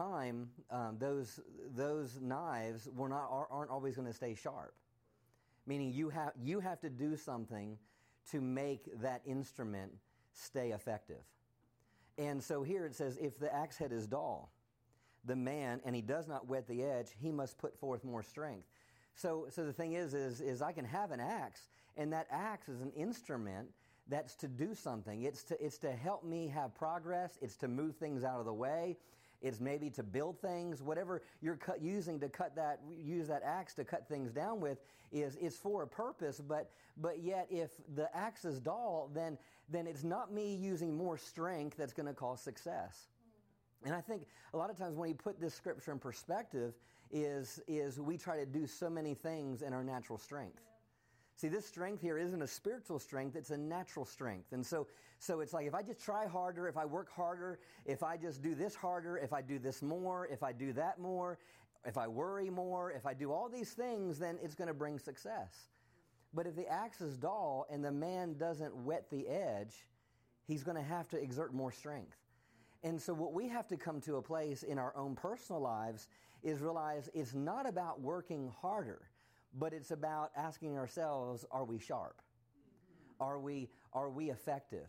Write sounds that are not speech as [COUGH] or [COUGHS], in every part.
time, um, those those knives were not aren't always going to stay sharp. Meaning, you have you have to do something to make that instrument stay effective. And so here it says, if the axe head is dull, the man, and he does not whet the edge, he must put forth more strength. So, so the thing is, is, is I can have an axe, and that axe is an instrument that's to do something. It's to, it's to help me have progress. It's to move things out of the way. It's maybe to build things. Whatever you're using to cut that, use that axe to cut things down with is, is for a purpose. But, but yet, if the axe is dull, then, then it's not me using more strength that's going to cause success. And I think a lot of times when you put this scripture in perspective is, is we try to do so many things in our natural strength. See, this strength here isn't a spiritual strength, it's a natural strength. And so, so it's like if I just try harder, if I work harder, if I just do this harder, if I do this more, if I do that more, if I worry more, if I do all these things, then it's going to bring success. But if the axe is dull and the man doesn't whet the edge, he's going to have to exert more strength. And so, what we have to come to a place in our own personal lives is realize it's not about working harder, but it's about asking ourselves are we sharp? Are we, are we effective?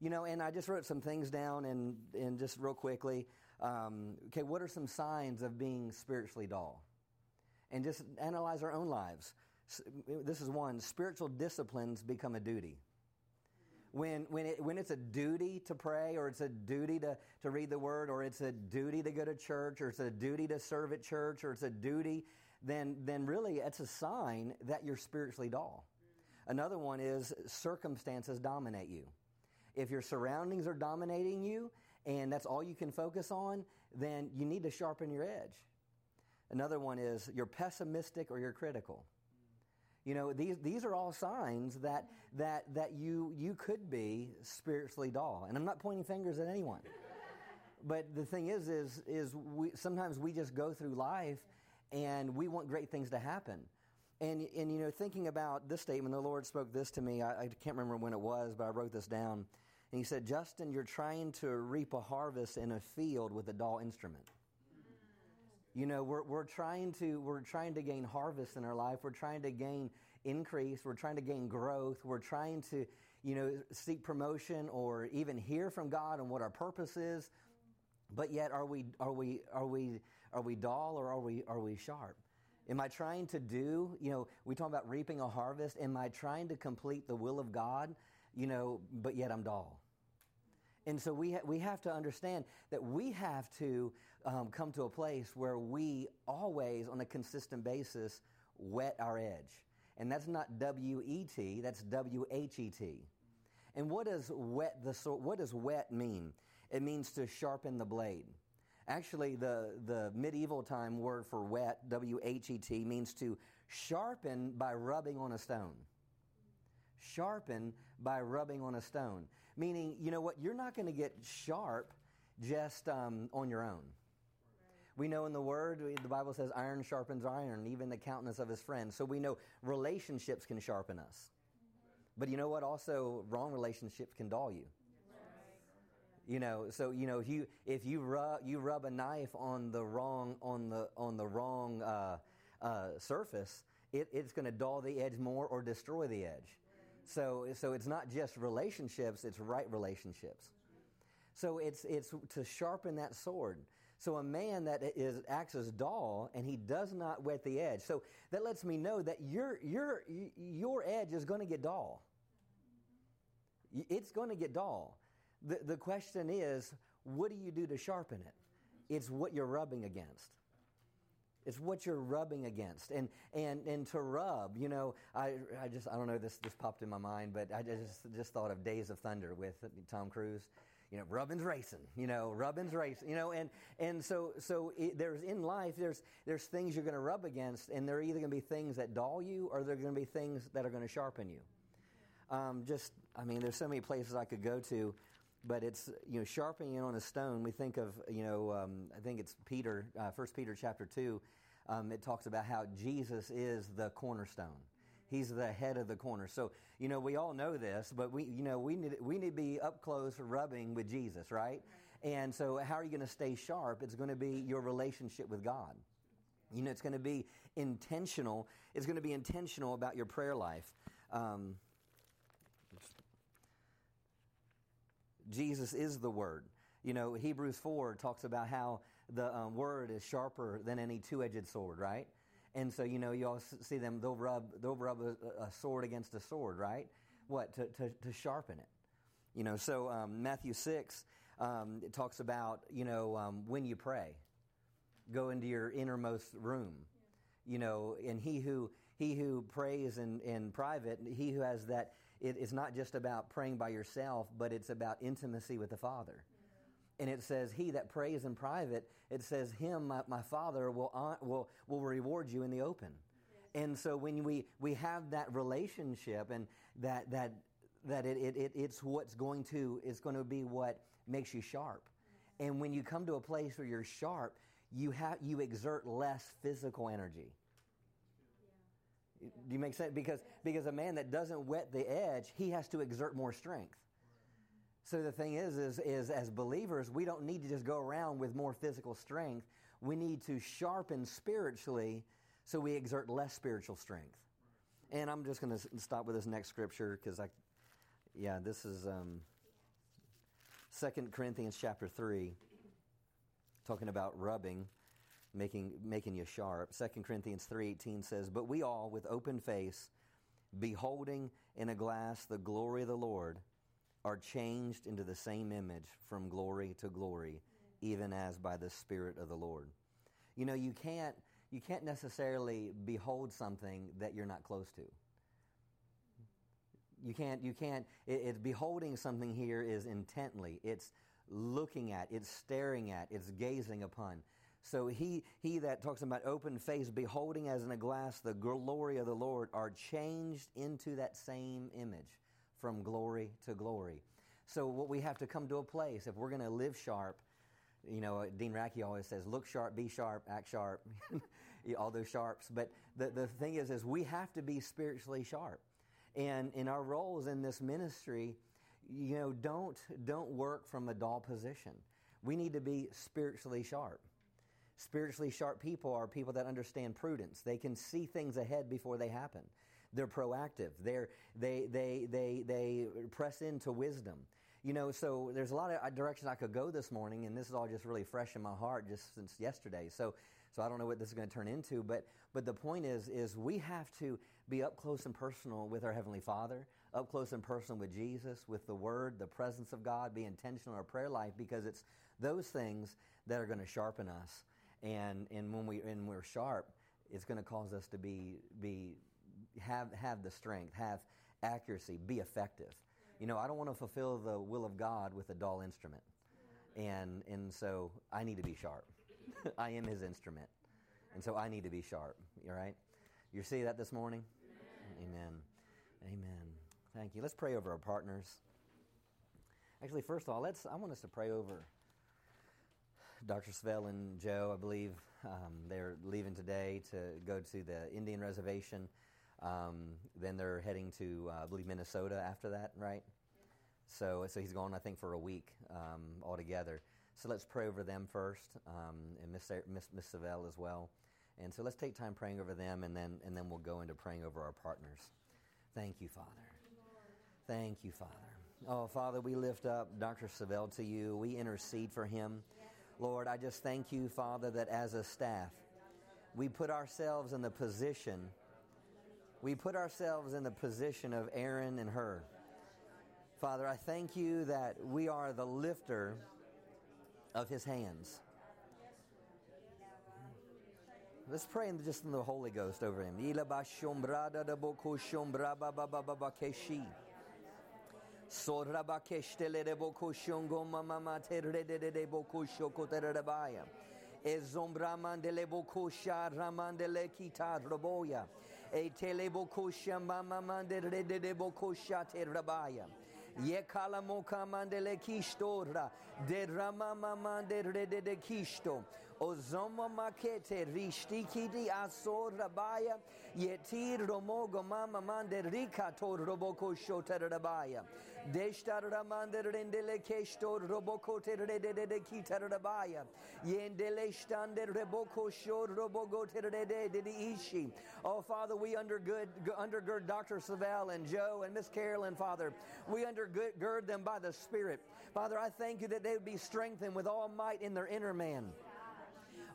You know, and I just wrote some things down and, and just real quickly. Um, okay, what are some signs of being spiritually dull? And just analyze our own lives. This is one spiritual disciplines become a duty when, when, it, when it's a duty to pray or it's a duty to, to read the word or it's a duty to go to church or it's a duty to serve at church or it's a duty, then, then really it's a sign that you're spiritually dull. Another one is circumstances dominate you. If your surroundings are dominating you and that's all you can focus on, then you need to sharpen your edge. Another one is you're pessimistic or you're critical. You know, these, these are all signs that, that, that you, you could be spiritually dull. And I'm not pointing fingers at anyone. but the thing is, is, is we, sometimes we just go through life and we want great things to happen. And, and you know, thinking about this statement, the Lord spoke this to me. I, I can't remember when it was, but I wrote this down. And He said, Justin, you're trying to reap a harvest in a field with a dull instrument. You know, we're, we're, trying to, we're trying to gain harvest in our life. We're trying to gain increase. We're trying to gain growth. We're trying to, you know, seek promotion or even hear from God on what our purpose is. But yet, are we, are we, are we, are we dull or are we, are we sharp? Am I trying to do, you know, we talk about reaping a harvest. Am I trying to complete the will of God, you know, but yet I'm dull? And so we, ha- we have to understand that we have to um, come to a place where we always, on a consistent basis, whet our edge. And that's not W E T, that's W H E T. And what does whet the what does whet mean? It means to sharpen the blade. Actually, the, the medieval time word for whet, W H E T, means to sharpen by rubbing on a stone sharpen by rubbing on a stone. Meaning, you know what? You're not going to get sharp just um, on your own. We know in the Word, the Bible says, iron sharpens iron, even the countenance of his friend. So we know relationships can sharpen us. But you know what? Also, wrong relationships can dull you. You know, so you know if you if you rub you rub a knife on the wrong on the on the wrong uh, uh, surface, it, it's going to dull the edge more or destroy the edge. So, so it's not just relationships, it's right relationships. So it's, it's to sharpen that sword. So a man that is, acts as dull and he does not whet the edge. So that lets me know that your, your, your edge is going to get dull. It's going to get dull. The, the question is, what do you do to sharpen it? It's what you're rubbing against. It's what you're rubbing against. And, and, and to rub, you know, I, I just, I don't know, this, this popped in my mind, but I just, just thought of Days of Thunder with Tom Cruise. You know, rubbing's racing, you know, rubbing's racing, you know, and, and so, so it, there's in life, there's, there's things you're going to rub against, and they're either going to be things that dull you or they're going to be things that are going to sharpen you. Um, just, I mean, there's so many places I could go to but it's you know sharpening on a stone. We think of you know um, I think it's Peter, uh, First Peter chapter two. Um, it talks about how Jesus is the cornerstone. He's the head of the corner. So you know we all know this, but we you know we need we need to be up close rubbing with Jesus, right? And so, how are you going to stay sharp? It's going to be your relationship with God. You know, it's going to be intentional. It's going to be intentional about your prayer life. Um, Jesus is the Word. You know, Hebrews 4 talks about how the um, Word is sharper than any two edged sword, right? And so, you know, you all see them, they'll rub, they'll rub a, a sword against a sword, right? What? To, to, to sharpen it. You know, so um, Matthew 6, um, it talks about, you know, um, when you pray, go into your innermost room. You know, and he who, he who prays in, in private, he who has that it, it's not just about praying by yourself, but it's about intimacy with the Father. And it says, He that prays in private, it says, Him, my, my Father, will, will, will reward you in the open. And so when we, we have that relationship and that, that, that it, it, it, it's what's going to, it's going to be what makes you sharp. And when you come to a place where you're sharp, you, have, you exert less physical energy. Do you make sense? Because, because a man that doesn't whet the edge, he has to exert more strength. So the thing is, is, is as believers, we don't need to just go around with more physical strength. We need to sharpen spiritually so we exert less spiritual strength. And I'm just going to stop with this next scripture because I, yeah, this is um, 2 Corinthians chapter 3, talking about rubbing making, making you sharp. 2 Corinthians 3.18 says, But we all, with open face, beholding in a glass the glory of the Lord, are changed into the same image from glory to glory, even as by the Spirit of the Lord. You know, you can't, you can't necessarily behold something that you're not close to. You can't, you can't, it, it's beholding something here is intently. It's looking at, it's staring at, it's gazing upon. So he, he that talks about open face, beholding as in a glass the glory of the Lord, are changed into that same image from glory to glory. So what we have to come to a place, if we're going to live sharp, you know, Dean Racky always says, look sharp, be sharp, act sharp, [LAUGHS] all those sharps. But the, the thing is, is we have to be spiritually sharp. And in our roles in this ministry, you know, don't, don't work from a dull position. We need to be spiritually sharp. Spiritually sharp people are people that understand prudence. They can see things ahead before they happen. They're proactive. They're, they, they, they, they press into wisdom. You know, so there's a lot of directions I could go this morning, and this is all just really fresh in my heart just since yesterday. So, so I don't know what this is going to turn into, but, but the point is, is we have to be up close and personal with our Heavenly Father, up close and personal with Jesus, with the Word, the presence of God, be intentional in our prayer life, because it's those things that are going to sharpen us and and when we and we're sharp, it's going to cause us to be be have have the strength, have accuracy, be effective. You know, I don't want to fulfill the will of God with a dull instrument, and and so I need to be sharp. [LAUGHS] I am His instrument, and so I need to be sharp. All right? You see that this morning? Amen. Amen. Thank you. Let's pray over our partners. Actually, first of all, let's. I want us to pray over Dr. Savelle and Joe, I believe, um, they're leaving today to go to the Indian reservation. Um, then they're heading to, uh, I believe, Minnesota after that, right? So, so he's gone, I think, for a week um, altogether. So let's pray over them first, um, and Miss, Miss, Miss Savelle as well. And so let's take time praying over them, and then, and then we'll go into praying over our partners. Thank you, Father. Thank you, Father. Oh, Father, we lift up Dr. Savelle to you. We intercede for him. Lord, I just thank you, Father, that as a staff, we put ourselves in the position, we put ourselves in the position of Aaron and Hur. Father, I thank you that we are the lifter of his hands. Let's pray in just in the Holy Ghost over him. Soraba keştele de boku şongo mama terede de boku şoko terebaya. Ezombraman de le boku şaraman de kita roboya. E tele boku şamama de rede de boku şaterabaya. Ye kala moka mandele kishtora de ramama mandere de kishto. Ozoma makete rishtikidi asor rabaya yetir romogo mama mande rikato roboko shotar rabaya deshtar ramande rendele keshtor roboko terede kitar rabaya yendele stande reboko shor robogo terede ishi Oh Father we undergird undergird Dr. Savelle and Joe and Miss Carolyn Father we undergird them by the Spirit Father I thank you that they would be strengthened with all might in their inner man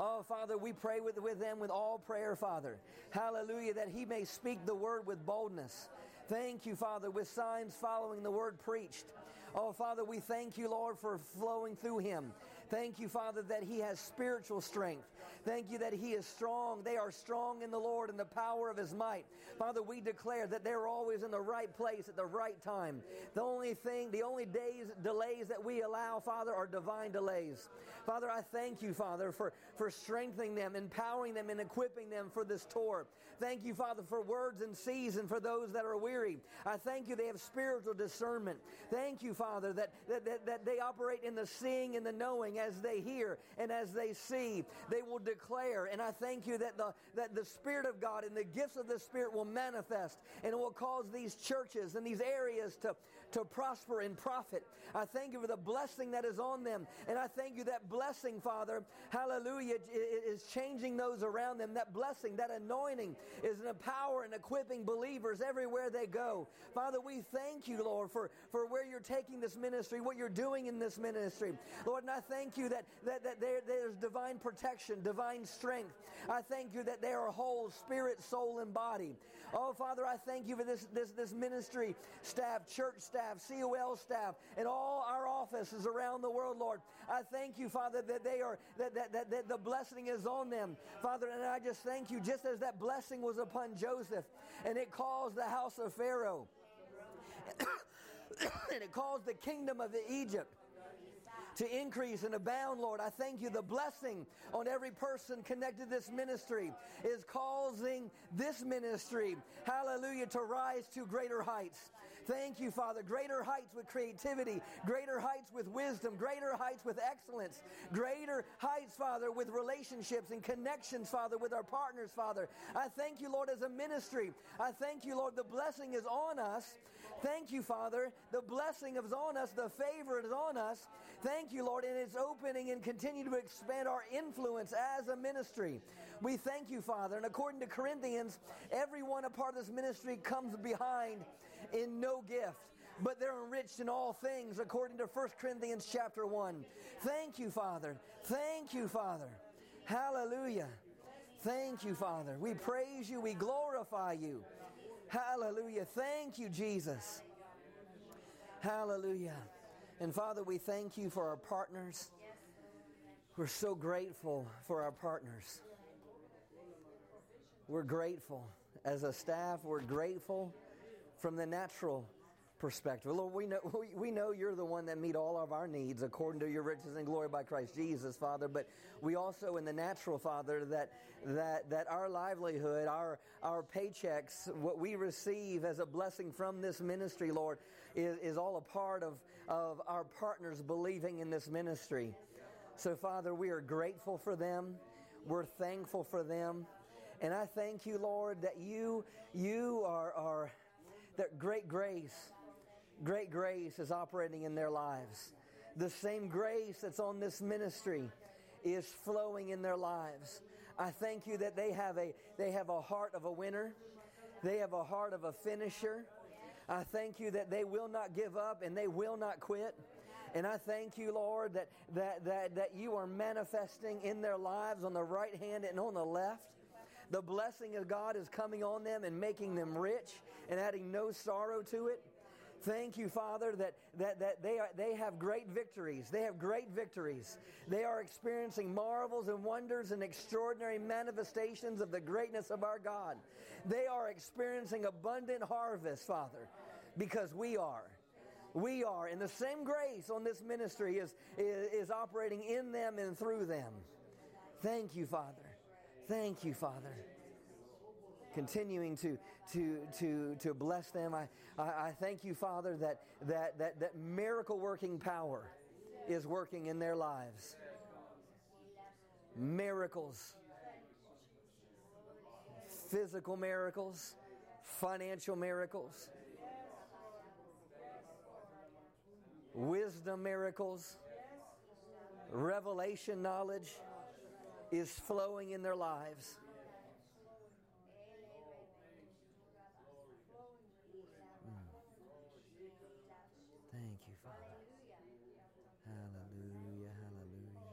Oh, Father, we pray with, with them with all prayer, Father. Hallelujah, that he may speak the word with boldness. Thank you, Father, with signs following the word preached. Oh, Father, we thank you, Lord, for flowing through him. Thank you, Father, that he has spiritual strength. Thank you that he is strong. They are strong in the Lord and the power of his might. Father, we declare that they're always in the right place at the right time. The only thing, the only days, delays that we allow, Father, are divine delays. Father, I thank you, Father, for, for strengthening them, empowering them, and equipping them for this tour. Thank you, Father, for words in season for those that are weary. I thank you they have spiritual discernment. Thank you, Father, that, that, that, that they operate in the seeing and the knowing as they hear and as they see. They will declare. And I thank you that the, that the Spirit of God and the gifts of the Spirit will manifest and it will cause these churches and these areas to, to prosper and profit. I thank you for the blessing that is on them. And I thank you that blessing, Father, hallelujah, is changing those around them. That blessing, that anointing is an power and equipping believers everywhere they go. Father, we thank you, Lord, for, for where you're taking this ministry, what you're doing in this ministry. Lord, and I thank you that, that, that there, there's divine protection, divine strength. I thank you that they are whole, spirit, soul, and body. Oh, Father, I thank you for this, this, this ministry staff, church staff, COL staff, and all our offices around the world, Lord. I thank you, Father, that they are, that, that, that, that the blessing is on them. Father, and I just thank you, just as that blessing was upon Joseph, and it caused the house of Pharaoh, [COUGHS] and it caused the kingdom of Egypt to increase and abound, Lord. I thank you. The blessing on every person connected to this ministry is causing this ministry, hallelujah, to rise to greater heights. Thank you, Father. Greater heights with creativity, greater heights with wisdom, greater heights with excellence, greater heights, Father, with relationships and connections, Father, with our partners, Father. I thank you, Lord, as a ministry. I thank you, Lord, the blessing is on us. Thank you, Father. The blessing is on us, the favor is on us. Thank you, Lord, and it's opening and continue to expand our influence as a ministry. We thank you, Father. And according to Corinthians, everyone a part of this ministry comes behind in no gift but they're enriched in all things according to 1 Corinthians chapter 1. Thank you, Father. Thank you, Father. Hallelujah. Thank you, Father. We praise you. We glorify you. Hallelujah. Thank you, Jesus. Hallelujah. And Father, we thank you for our partners. We're so grateful for our partners. We're grateful. As a staff, we're grateful from the natural perspective. Lord, we know, [LAUGHS] we, we know you're the one that meet all of our needs according to your riches and glory by Christ Jesus, Father. But we also, in the natural, Father, that, that, that our livelihood, our, our paychecks, what we receive as a blessing from this ministry, Lord, is, is all a part of, of our partners believing in this ministry. So, Father, we are grateful for them. We're thankful for them. And I thank you, Lord, that you, you are, are that great grace, great grace is operating in their lives. The same grace that's on this ministry is flowing in their lives. I thank you that they have a, they have a heart of a winner. They have a heart of a finisher. I thank you that they will not give up and they will not quit. And I thank you, Lord, that, that, that, that you are manifesting in their lives on the right hand and on the left. The blessing of God is coming on them and making them rich and adding no sorrow to it. Thank you, Father, that, that, that they, are, they have great victories. They have great victories. They are experiencing marvels and wonders and extraordinary manifestations of the greatness of our God. They are experiencing abundant harvest, Father, because we are. We are. And the same grace on this ministry is, is, is operating in them and through them. Thank you, Father. Thank you, Father. Continuing to, to, to, to bless them. I, I, I, thank you, Father, that, that, that, that miracle working power is working in their lives. miracles, physical miracles, financial miracles, wisdom miracles, revelation knowledge is flowing in their lives. Mm. Thank you, Father. Hallelujah, hallelujah.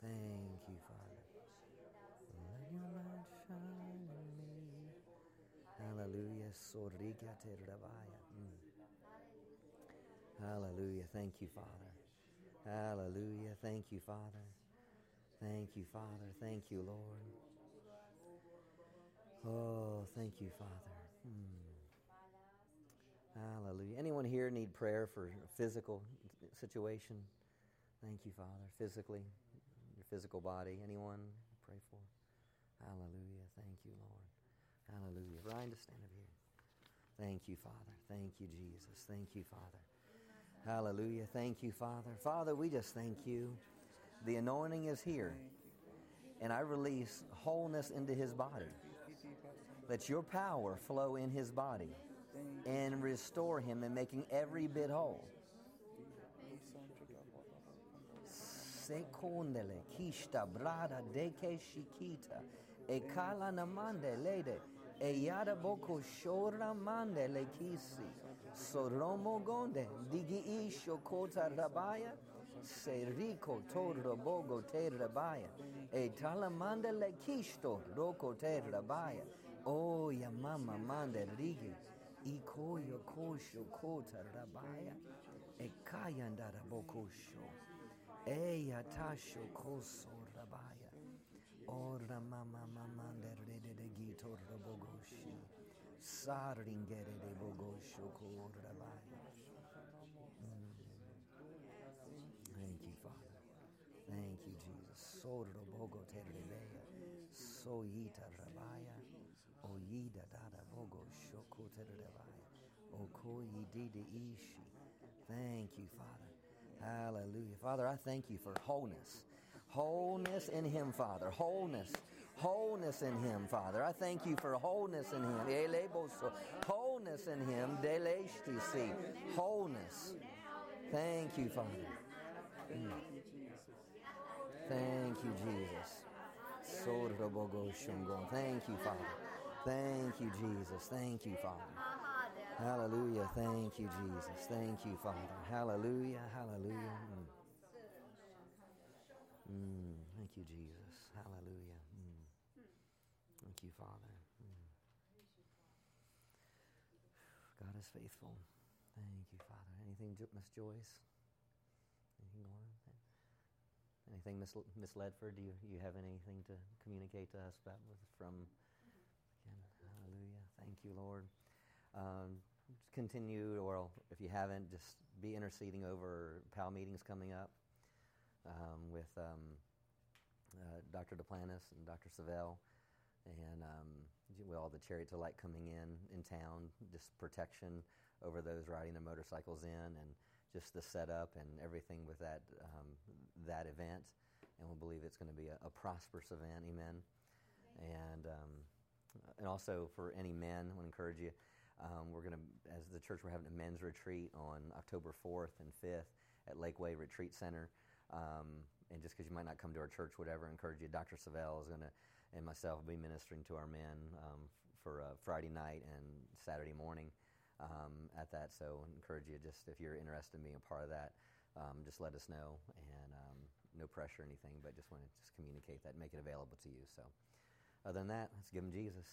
Thank you, Father. Let your light shine. Mm. Hallelujah. Thank you, Father. Hallelujah. Thank you, Father. Thank you, Father. Thank you, Lord. Oh, thank you, Father. Hmm. Hallelujah. Anyone here need prayer for physical situation? Thank you, Father. Physically, your physical body. Anyone pray for? Hallelujah. Thank you, Lord. Hallelujah. Ryan, just stand up here. Thank you, Father. Thank you, Jesus. Thank you, Father. Hallelujah. Thank you, Father. Father, we just thank you. The anointing is here. And I release wholeness into his body. Let your power flow in his body and restore him and making every bit whole. Sekondele kishta brada deke shikita ekala namande lede eyada boko shora mande le kisi. Soromo gonde digi isho kota rabaya. Se rico torro bogo te rabaya. E talamande le kisto roko te rabaya. O ya mama mande rigi. Iko yo kosho kota rabaya. E bokosho e ya tasho koso rabaya. Ora mama mama de gito rabogoshi saringere de bogosho ko rabaya Thank you, Father. Thank you, Jesus. Sorro bogo terlebeya. Soyita rabaya. Oyida dada bogo shoko terlebaya. Okoyi didi ishi. Thank you, Father. Hallelujah. Father, I thank you for wholeness. Wholeness in Him, Father. Wholeness. Wholeness in Him, Father. I thank you for wholeness in Him. Wholeness in Him. Wholeness. Thank you, Father. Mm. Thank you, Jesus. Thank you, Father. Thank you, Jesus. Thank you, Father. Hallelujah. Thank you, Jesus. Thank you, Father. Hallelujah. Hallelujah. Mm. Mm. Thank you, Jesus. You, Father. Mm. God is faithful. Thank you, Father. Anything, Miss Joyce? Anything going on? Anything, Miss, Miss Ledford? Do you, you have anything to communicate to us about from? Again, hallelujah. Thank you, Lord. Um, continue, or if you haven't, just be interceding over PAL meetings coming up um, with um, uh, Dr. Duplantis and Dr. Savelle, and um, with all the chariots of light coming in in town, just protection over those riding their motorcycles in, and just the setup and everything with that um, that event. And we believe it's going to be a, a prosperous event. Amen. And um, and also for any men, I want to encourage you. Um, we're going to, as the church, we're having a men's retreat on October 4th and 5th at Lakeway Retreat Center. Um, and just because you might not come to our church, whatever, I encourage you. Dr. Savelle is going to, and myself, will be ministering to our men um, for uh, Friday night and Saturday morning um, at that. So I encourage you, just if you're interested in being a part of that, um, just let us know. And um, no pressure or anything, but just want to just communicate that, make it available to you. So other than that, let's give him Jesus.